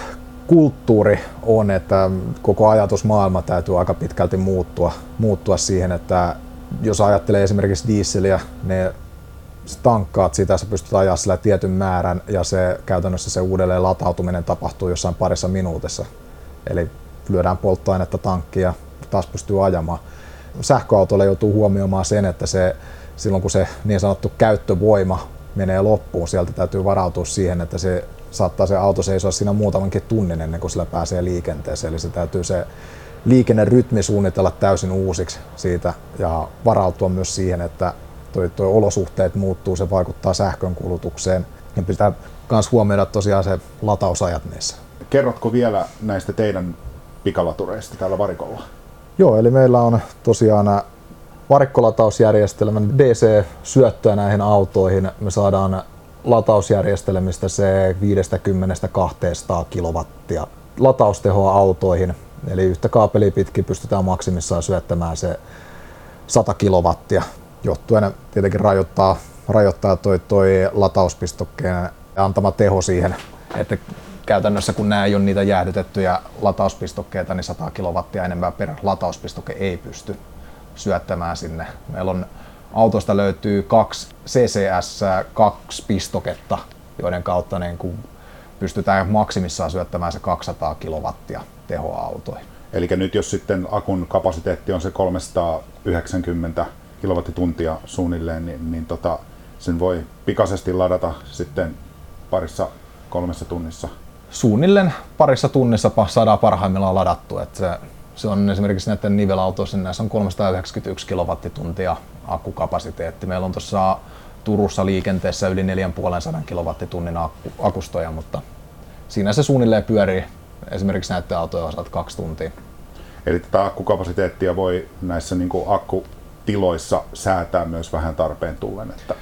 G: kulttuuri on, että koko ajatusmaailma täytyy aika pitkälti muuttua, muuttua siihen, että jos ajattelee esimerkiksi dieseliä, ne tankkaat sitä, sä pystyt ajaa sillä tietyn määrän ja se käytännössä se uudelleen latautuminen tapahtuu jossain parissa minuutissa. Eli lyödään polttoainetta tankkia ja taas pystyy ajamaan. Sähköautolla joutuu huomioimaan sen, että se, silloin kun se niin sanottu käyttövoima menee loppuun, sieltä täytyy varautua siihen, että se saattaa se auto seisoa siinä muutamankin tunnin ennen kuin sillä pääsee liikenteeseen. Eli se täytyy se liikennerytmi suunnitella täysin uusiksi siitä ja varautua myös siihen, että toi, toi olosuhteet muuttuu, se vaikuttaa sähkön kulutukseen. Ja pitää myös huomioida tosiaan se latausajat niissä.
B: Kerrotko vielä näistä teidän pikalatureista täällä varikolla?
G: Joo, eli meillä on tosiaan nämä varikkolatausjärjestelmä, DC-syöttöä näihin autoihin. Me saadaan latausjärjestelmistä se 50-200 kilowattia lataustehoa autoihin. Eli yhtä kaapelia pitkin pystytään maksimissaan syöttämään se 100 kilowattia. Johtuen tietenkin rajoittaa, rajoittaa toi, toi latauspistokkeen antama teho siihen, että käytännössä kun nämä ei ole niitä jäähdytettyjä latauspistokkeita, niin 100 kilowattia enemmän per latauspistoke ei pysty syöttämään sinne. Meillä on autosta löytyy kaksi CCS, kaksi pistoketta, joiden kautta niin kuin pystytään maksimissaan syöttämään se 200 kilowattia tehoa autoihin.
B: Eli nyt jos sitten akun kapasiteetti on se 390 kilowattituntia suunnilleen, niin, niin tota, sen voi pikaisesti ladata sitten parissa kolmessa tunnissa.
G: Suunnilleen parissa tunnissa saadaan parhaimmillaan ladattu. Et se, se on esimerkiksi näiden nivelautoissa, niin näissä on 391 kilowattituntia akkukapasiteetti. Meillä on tuossa Turussa liikenteessä yli 4500 kilowattitunnin akustoja, mutta siinä se suunnilleen pyörii esimerkiksi näiden autojen osalta kaksi tuntia.
B: Eli tätä akkukapasiteettia voi näissä niin kuin akkutiloissa säätää myös vähän tarpeen tullen. Että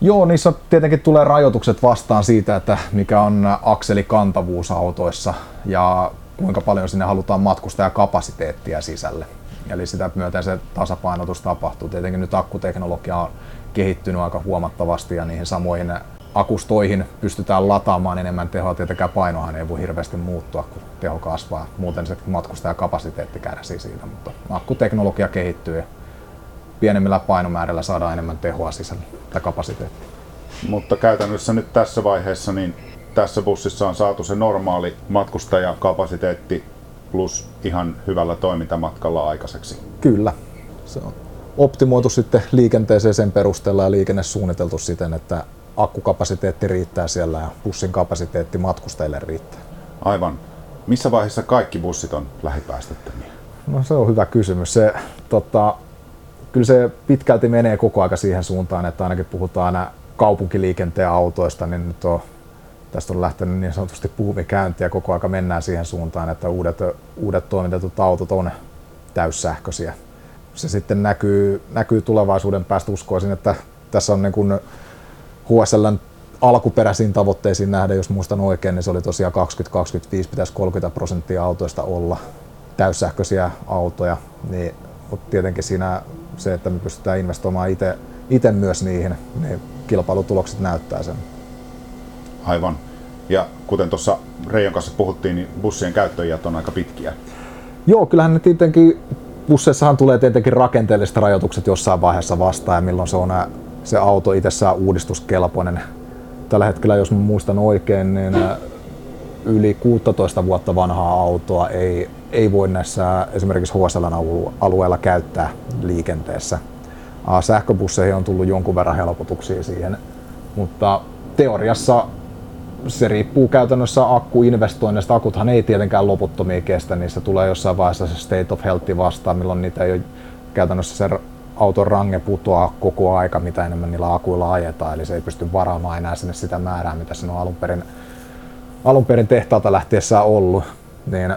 G: Joo, niissä tietenkin tulee rajoitukset vastaan siitä, että mikä on akselikantavuus autoissa ja kuinka paljon sinne halutaan matkustajakapasiteettia sisälle. Eli sitä myöten se tasapainotus tapahtuu. Tietenkin nyt akkuteknologia on kehittynyt aika huomattavasti ja niihin samoihin akustoihin pystytään lataamaan enemmän tehoa. Tietenkään painohan ei voi hirveästi muuttua, kun teho kasvaa. Muuten se matkustajakapasiteetti kärsii siitä, mutta akkuteknologia kehittyy ja pienemmillä painomäärillä saadaan enemmän tehoa sisälle tai kapasiteettia.
B: Mutta käytännössä nyt tässä vaiheessa, niin tässä bussissa on saatu se normaali matkustajakapasiteetti plus ihan hyvällä toimintamatkalla aikaiseksi.
G: Kyllä. Se on optimoitu sitten liikenteeseen sen perusteella ja liikenne suunniteltu siten, että akkukapasiteetti riittää siellä ja bussin kapasiteetti matkustajille riittää.
B: Aivan. Missä vaiheessa kaikki bussit on lähipäästöttömiä?
G: No se on hyvä kysymys. Se, tota, kyllä se pitkälti menee koko aika siihen suuntaan, että ainakin puhutaan aina kaupunkiliikenteen autoista, niin nyt on, tästä on lähtenyt niin sanotusti puumikäynti ja koko aika mennään siihen suuntaan, että uudet, uudet toimitetut autot on täyssähköisiä. Se sitten näkyy, näkyy tulevaisuuden päästä. Uskoisin, että tässä on niin kuin HSLn alkuperäisiin tavoitteisiin nähdä, jos muistan oikein, niin se oli tosiaan 2025 pitäisi 30 prosenttia autoista olla täyssähköisiä autoja, niin mutta tietenkin siinä se, että me pystytään investoimaan itse myös niihin, niin kilpailutulokset näyttää sen.
B: Aivan. Ja kuten tuossa Reijon kanssa puhuttiin, niin bussien käyttöijät on aika pitkiä.
G: Joo, kyllähän ne tietenkin, busseissahan tulee tietenkin rakenteelliset rajoitukset jossain vaiheessa vastaan ja milloin se on se auto itsessään uudistuskelpoinen. Tällä hetkellä, jos muistan oikein, niin yli 16 vuotta vanhaa autoa ei, ei voi näissä esimerkiksi HSLn alueella käyttää liikenteessä. Sähköbusseihin on tullut jonkun verran helpotuksia siihen, mutta teoriassa se riippuu käytännössä akkuinvestoinnista. Akuthan ei tietenkään loputtomia kestä, niissä tulee jossain vaiheessa se state of health vastaan, milloin niitä ei ole käytännössä se auton range putoaa koko aika, mitä enemmän niillä akuilla ajetaan, eli se ei pysty varaamaan enää sinne sitä määrää, mitä se on alun perin, alun perin tehtaalta lähtiessään ollut. Niin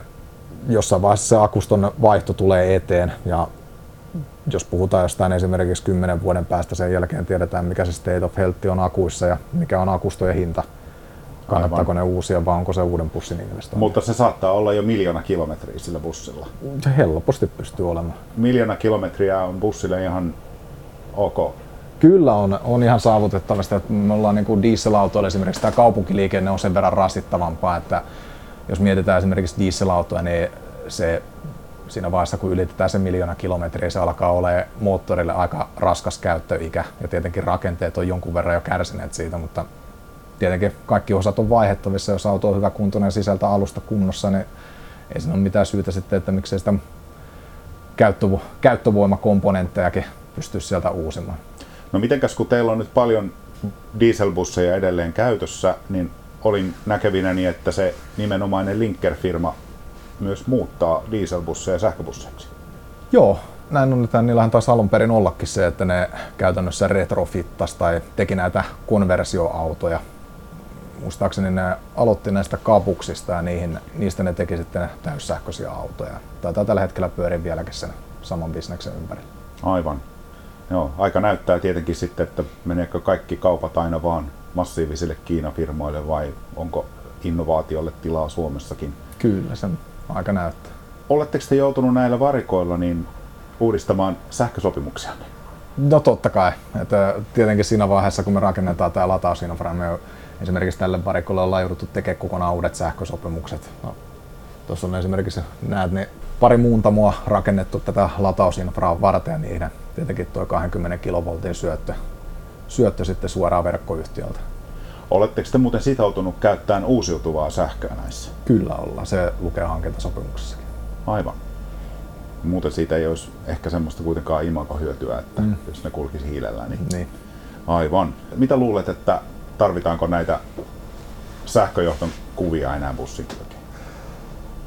G: jossain vaiheessa se akuston vaihto tulee eteen ja jos puhutaan jostain esimerkiksi 10 vuoden päästä sen jälkeen tiedetään mikä se state of health on akuissa ja mikä on akustojen hinta. Kannattaako ne uusia vai onko se uuden bussin investointi?
B: Mutta se saattaa olla jo miljoona kilometriä sillä bussilla.
G: Se helposti pystyy olemaan.
B: Miljoona kilometriä on bussille ihan ok.
G: Kyllä on, on ihan saavutettavasti. Että me ollaan niin dieselautoilla esimerkiksi tämä kaupunkiliikenne on sen verran rasittavampaa, että jos mietitään esimerkiksi dieselautoja, niin se siinä vaiheessa, kun ylitetään se miljoona kilometriä, se alkaa olemaan moottorille aika raskas käyttöikä ja tietenkin rakenteet on jonkun verran jo kärsineet siitä, mutta tietenkin kaikki osat on vaihettavissa, jos auto on hyvä kuntoinen sisältä alusta kunnossa, niin ei siinä ole mitään syytä sitten, että miksei sitä käyttövo- käyttövoimakomponenttejakin pystyisi sieltä uusimaan.
B: No mitenkäs kun teillä on nyt paljon dieselbusseja edelleen käytössä, niin olin näkevinäni, että se nimenomainen Linker-firma myös muuttaa dieselbusseja sähköbusseiksi.
G: Joo, näin on, että niillähän taisi alun perin ollakin se, että ne käytännössä retrofittas tai teki näitä konversioautoja. Muistaakseni ne aloitti näistä kapuksista ja niihin, niistä ne teki sitten täyssähköisiä autoja. Taitaa tällä hetkellä pyöriä vieläkin sen saman bisneksen ympäri.
B: Aivan. Joo, aika näyttää tietenkin sitten, että meneekö kaikki kaupat aina vaan massiivisille Kiinafirmoille vai onko innovaatiolle tilaa Suomessakin?
G: Kyllä, sen aika näyttää.
B: Oletteko te joutunut näillä varikoilla niin uudistamaan sähkösopimuksia?
G: No totta kai. Että tietenkin siinä vaiheessa, kun me rakennetaan tämä latausinfra, me esimerkiksi tälle varikolle ollaan jouduttu tekemään kokonaan uudet sähkösopimukset. No, Tuossa on esimerkiksi, näet, niin pari muuntamoa rakennettu tätä latausinfraa varten ja niiden tietenkin tuo 20 kilovoltin syöttö, syöttö sitten suoraan verkkoyhtiöltä.
B: Oletteko te muuten sitoutunut käyttämään uusiutuvaa sähköä näissä?
G: Kyllä ollaan, se lukee hankintasopimuksessakin.
B: Aivan. Muuten siitä ei olisi ehkä semmoista kuitenkaan imakohyötyä, että mm. jos ne kulkisi hiilellä. Niin...
G: Niin.
B: Aivan. Mitä luulet, että tarvitaanko näitä sähköjohton kuvia enää bussin kylkeen?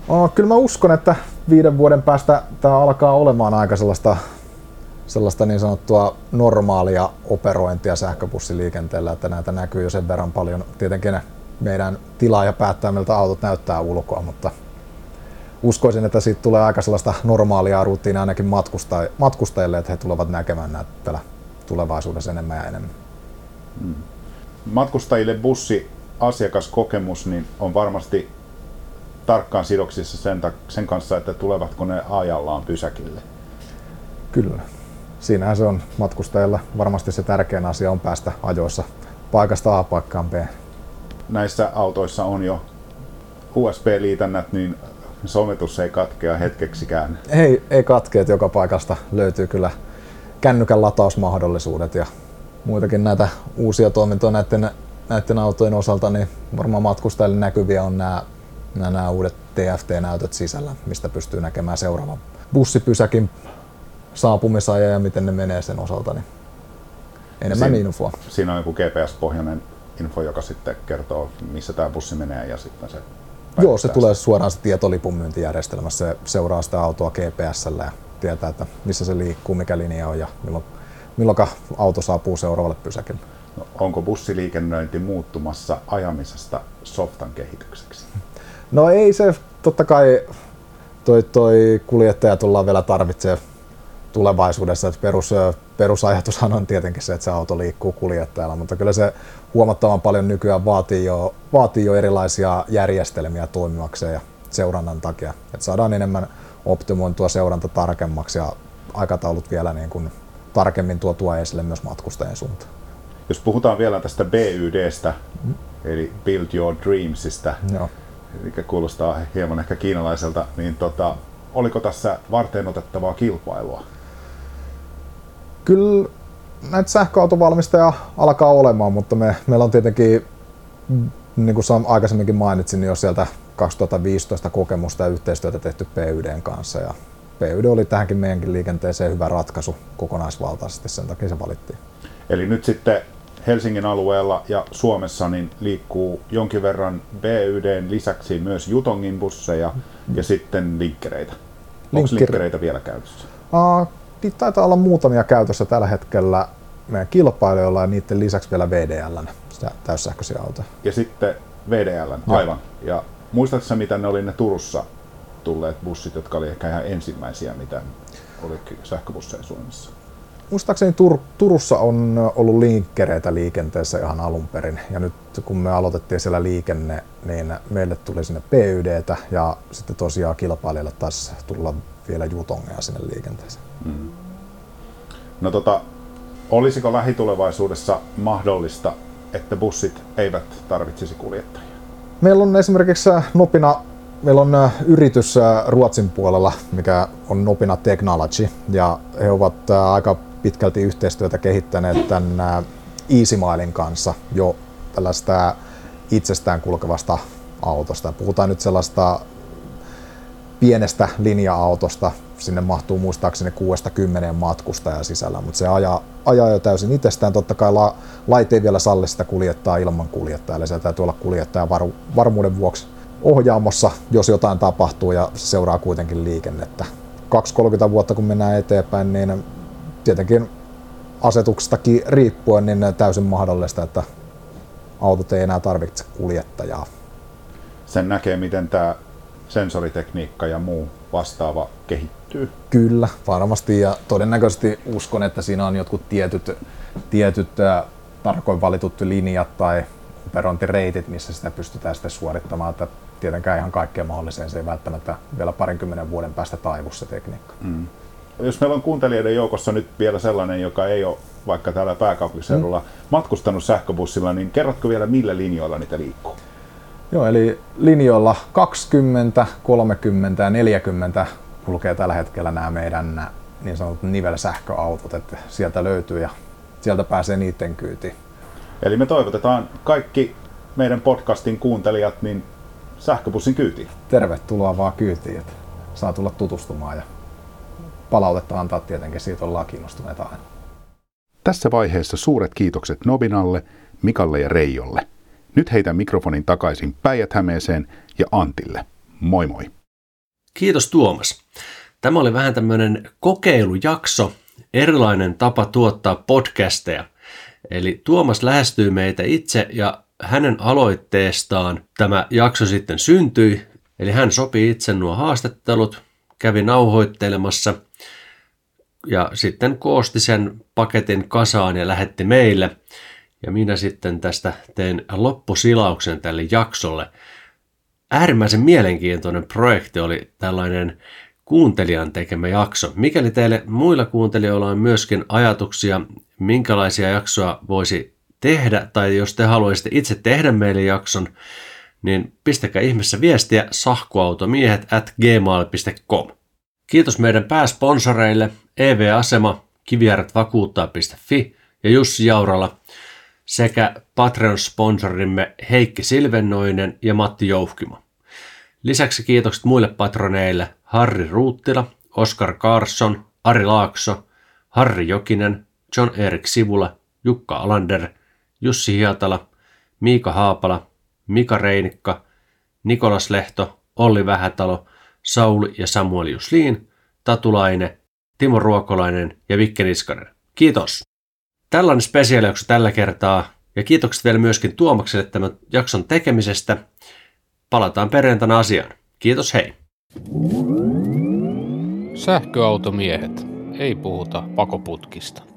G: Oh, kyllä mä uskon, että viiden vuoden päästä tämä alkaa olemaan aika sellaista, sellaista niin sanottua normaalia operointia sähköbussiliikenteellä, että näitä näkyy jo sen verran paljon. Tietenkin meidän tilaaja päättää, miltä autot näyttää ulkoa, mutta uskoisin, että siitä tulee aika sellaista normaalia rutiinia ainakin matkusta- matkustajille, että he tulevat näkemään näitä tulevaisuudessa enemmän ja enemmän.
B: Matkustajille bussi asiakaskokemus niin on varmasti tarkkaan sidoksissa sen, sen kanssa, että tulevatko ne ajallaan pysäkille.
G: Kyllä. Siinähän se on matkustajilla varmasti se tärkein asia on päästä ajoissa paikasta A paikkaan B.
B: Näissä autoissa on jo USB-liitännät, niin sometus ei katkea hetkeksikään.
G: Ei, ei katke, että joka paikasta löytyy kyllä kännykän latausmahdollisuudet ja muitakin näitä uusia toimintoja näiden, näiden autojen osalta, niin varmaan matkustajille näkyviä on nämä, nämä, nämä uudet TFT-näytöt sisällä, mistä pystyy näkemään seuraavan bussipysäkin saapumisajan ja miten ne menee sen osalta. Niin enemmän
B: Siin-
G: infoa.
B: Siinä on joku GPS-pohjainen info, joka sitten kertoo, missä tämä bussi menee ja sitten se
G: Joo, se tulee suoraan se tietolipun myyntijärjestelmässä. Se seuraa sitä autoa GPSllä ja tietää, että missä se liikkuu, mikä linja on ja milloin, milloin auto saapuu seuraavalle pysäkille.
B: No, onko bussiliikennöinti muuttumassa ajamisesta softan kehitykseksi?
G: No ei se, totta kai toi, toi kuljettaja tullaan vielä tarvitsee tulevaisuudessa. Että perus, perusajatushan on tietenkin se, että se auto liikkuu kuljettajalla, mutta kyllä se huomattavan paljon nykyään vaatii jo, vaatii jo erilaisia järjestelmiä toimimakseen ja seurannan takia. Että saadaan enemmän optimointua seuranta tarkemmaksi ja aikataulut vielä niin kuin tarkemmin tuotua esille myös matkustajien suuntaan.
B: Jos puhutaan vielä tästä BYDstä, eli Build Your Dreamsista,
G: Joo.
B: mikä kuulostaa hieman ehkä kiinalaiselta, niin tota, oliko tässä varten otettavaa kilpailua?
G: Kyllä näitä sähköautovalmistajia alkaa olemaan, mutta me, meillä on tietenkin, niin kuin sam- aikaisemminkin mainitsin, niin jo sieltä 2015 kokemusta ja yhteistyötä tehty PYDn kanssa. Ja PYD oli tähänkin meidänkin liikenteeseen hyvä ratkaisu kokonaisvaltaisesti, sen takia se valittiin.
B: Eli nyt sitten Helsingin alueella ja Suomessa niin liikkuu jonkin verran BYDn lisäksi myös Jutongin busseja ja sitten linkkereitä. Onko
G: Linkkeri-
B: linkkereitä vielä käytössä?
G: Uh, niitä taitaa olla muutamia käytössä tällä hetkellä meidän kilpailijoilla ja niiden lisäksi vielä VDL, sitä täyssähköisiä autoja.
B: Ja sitten VDL,
G: Joo.
B: aivan. Ja muistatko mitä ne oli ne Turussa tulleet bussit, jotka oli ehkä ihan ensimmäisiä, mitä oli sähköbusseja Suomessa?
G: Muistaakseni Tur- Turussa on ollut linkkereitä liikenteessä ihan alun perin. Ja nyt kun me aloitettiin siellä liikenne, niin meille tuli sinne PYDtä ja sitten tosiaan kilpailijalle taisi tulla vielä jutongeja sinne liikenteeseen.
B: No tota, olisiko lähitulevaisuudessa mahdollista, että bussit eivät tarvitsisi kuljettajia?
G: Meillä on esimerkiksi Nopina, meillä on äh, yritys äh, Ruotsin puolella, mikä on Nopina Technology, ja he ovat äh, aika pitkälti yhteistyötä kehittäneet tämän EasyMilein kanssa jo tällaista itsestään kulkevasta autosta. Puhutaan nyt sellaista pienestä linja-autosta, sinne mahtuu muistaakseni 6-10 matkustajaa sisällä, mutta se ajaa, ajaa jo täysin itsestään. Totta kai la, ei vielä salli sitä kuljettaa ilman kuljettajaa, eli siellä täytyy olla kuljettaja varu, varmuuden vuoksi ohjaamossa, jos jotain tapahtuu ja se seuraa kuitenkin liikennettä. 2-30 vuotta kun mennään eteenpäin, niin tietenkin asetuksestakin riippuen niin täysin mahdollista, että autot ei enää tarvitse kuljettajaa.
B: Sen näkee, miten tämä sensoritekniikka ja muu vastaava kehittyy.
G: Kyllä, varmasti ja todennäköisesti uskon, että siinä on jotkut tietyt, tietyt ää, tarkoin valitut linjat tai operointireitit, missä sitä pystytään sitten suorittamaan. Että tietenkään ihan kaikkeen mahdolliseen se ei välttämättä vielä parinkymmenen vuoden päästä taivu se tekniikka.
B: Mm. Jos meillä on kuuntelijoiden joukossa nyt vielä sellainen, joka ei ole vaikka täällä pääkaupunkiseudulla mm. matkustanut sähköbussilla, niin kerrotko vielä millä linjoilla niitä liikkuu?
G: Joo, eli linjoilla 20, 30 ja 40 kulkee tällä hetkellä nämä meidän niin sanotut nivelsähköautot, että sieltä löytyy ja sieltä pääsee niiden kyytiin.
B: Eli me toivotetaan kaikki meidän podcastin kuuntelijat niin sähköbussin kyytiin.
G: Tervetuloa vaan kyytiin, että saa tulla tutustumaan ja palautetta antaa tietenkin, siitä ollaan kiinnostuneita aina.
B: Tässä vaiheessa suuret kiitokset Nobinalle, Mikalle ja Reijolle. Nyt heitän mikrofonin takaisin Päijät-Hämeeseen ja Antille. Moi moi!
H: Kiitos Tuomas. Tämä oli vähän tämmöinen kokeilujakso, erilainen tapa tuottaa podcasteja. Eli Tuomas lähestyy meitä itse ja hänen aloitteestaan tämä jakso sitten syntyi. Eli hän sopi itse nuo haastattelut, kävi nauhoittelemassa ja sitten koosti sen paketin kasaan ja lähetti meille. Ja minä sitten tästä tein loppusilauksen tälle jaksolle. Äärimmäisen mielenkiintoinen projekti oli tällainen kuuntelijan tekemä jakso. Mikäli teille muilla kuuntelijoilla on myöskin ajatuksia, minkälaisia jaksoja voisi tehdä, tai jos te haluaisitte itse tehdä meille jakson, niin pistäkää ihmeessä viestiä sahkuautomiehet at gmail.com. Kiitos meidän pääsponsoreille EV-asema, kivijärjetvakuuttaa.fi ja Jussi Jaurala sekä Patreon-sponsorimme Heikki Silvennoinen ja Matti Jouhkimo. Lisäksi kiitokset muille patroneille Harri Ruuttila, Oskar Carson, Ari Laakso, Harri Jokinen, John Erik Sivula, Jukka Alander, Jussi Hiatala, Miika Haapala, Mika Reinikka, Nikolas Lehto, Olli Vähätalo, Sauli ja Samuel Jusliin, Tatulaine, Timo Ruokolainen ja Vikke Niskanen. Kiitos! Tällainen spesiaalijakso tällä kertaa ja kiitokset vielä myöskin Tuomakselle tämän jakson tekemisestä. Palataan perjantaina asiaan. Kiitos hei!
A: Sähköautomiehet. Ei puhuta pakoputkista.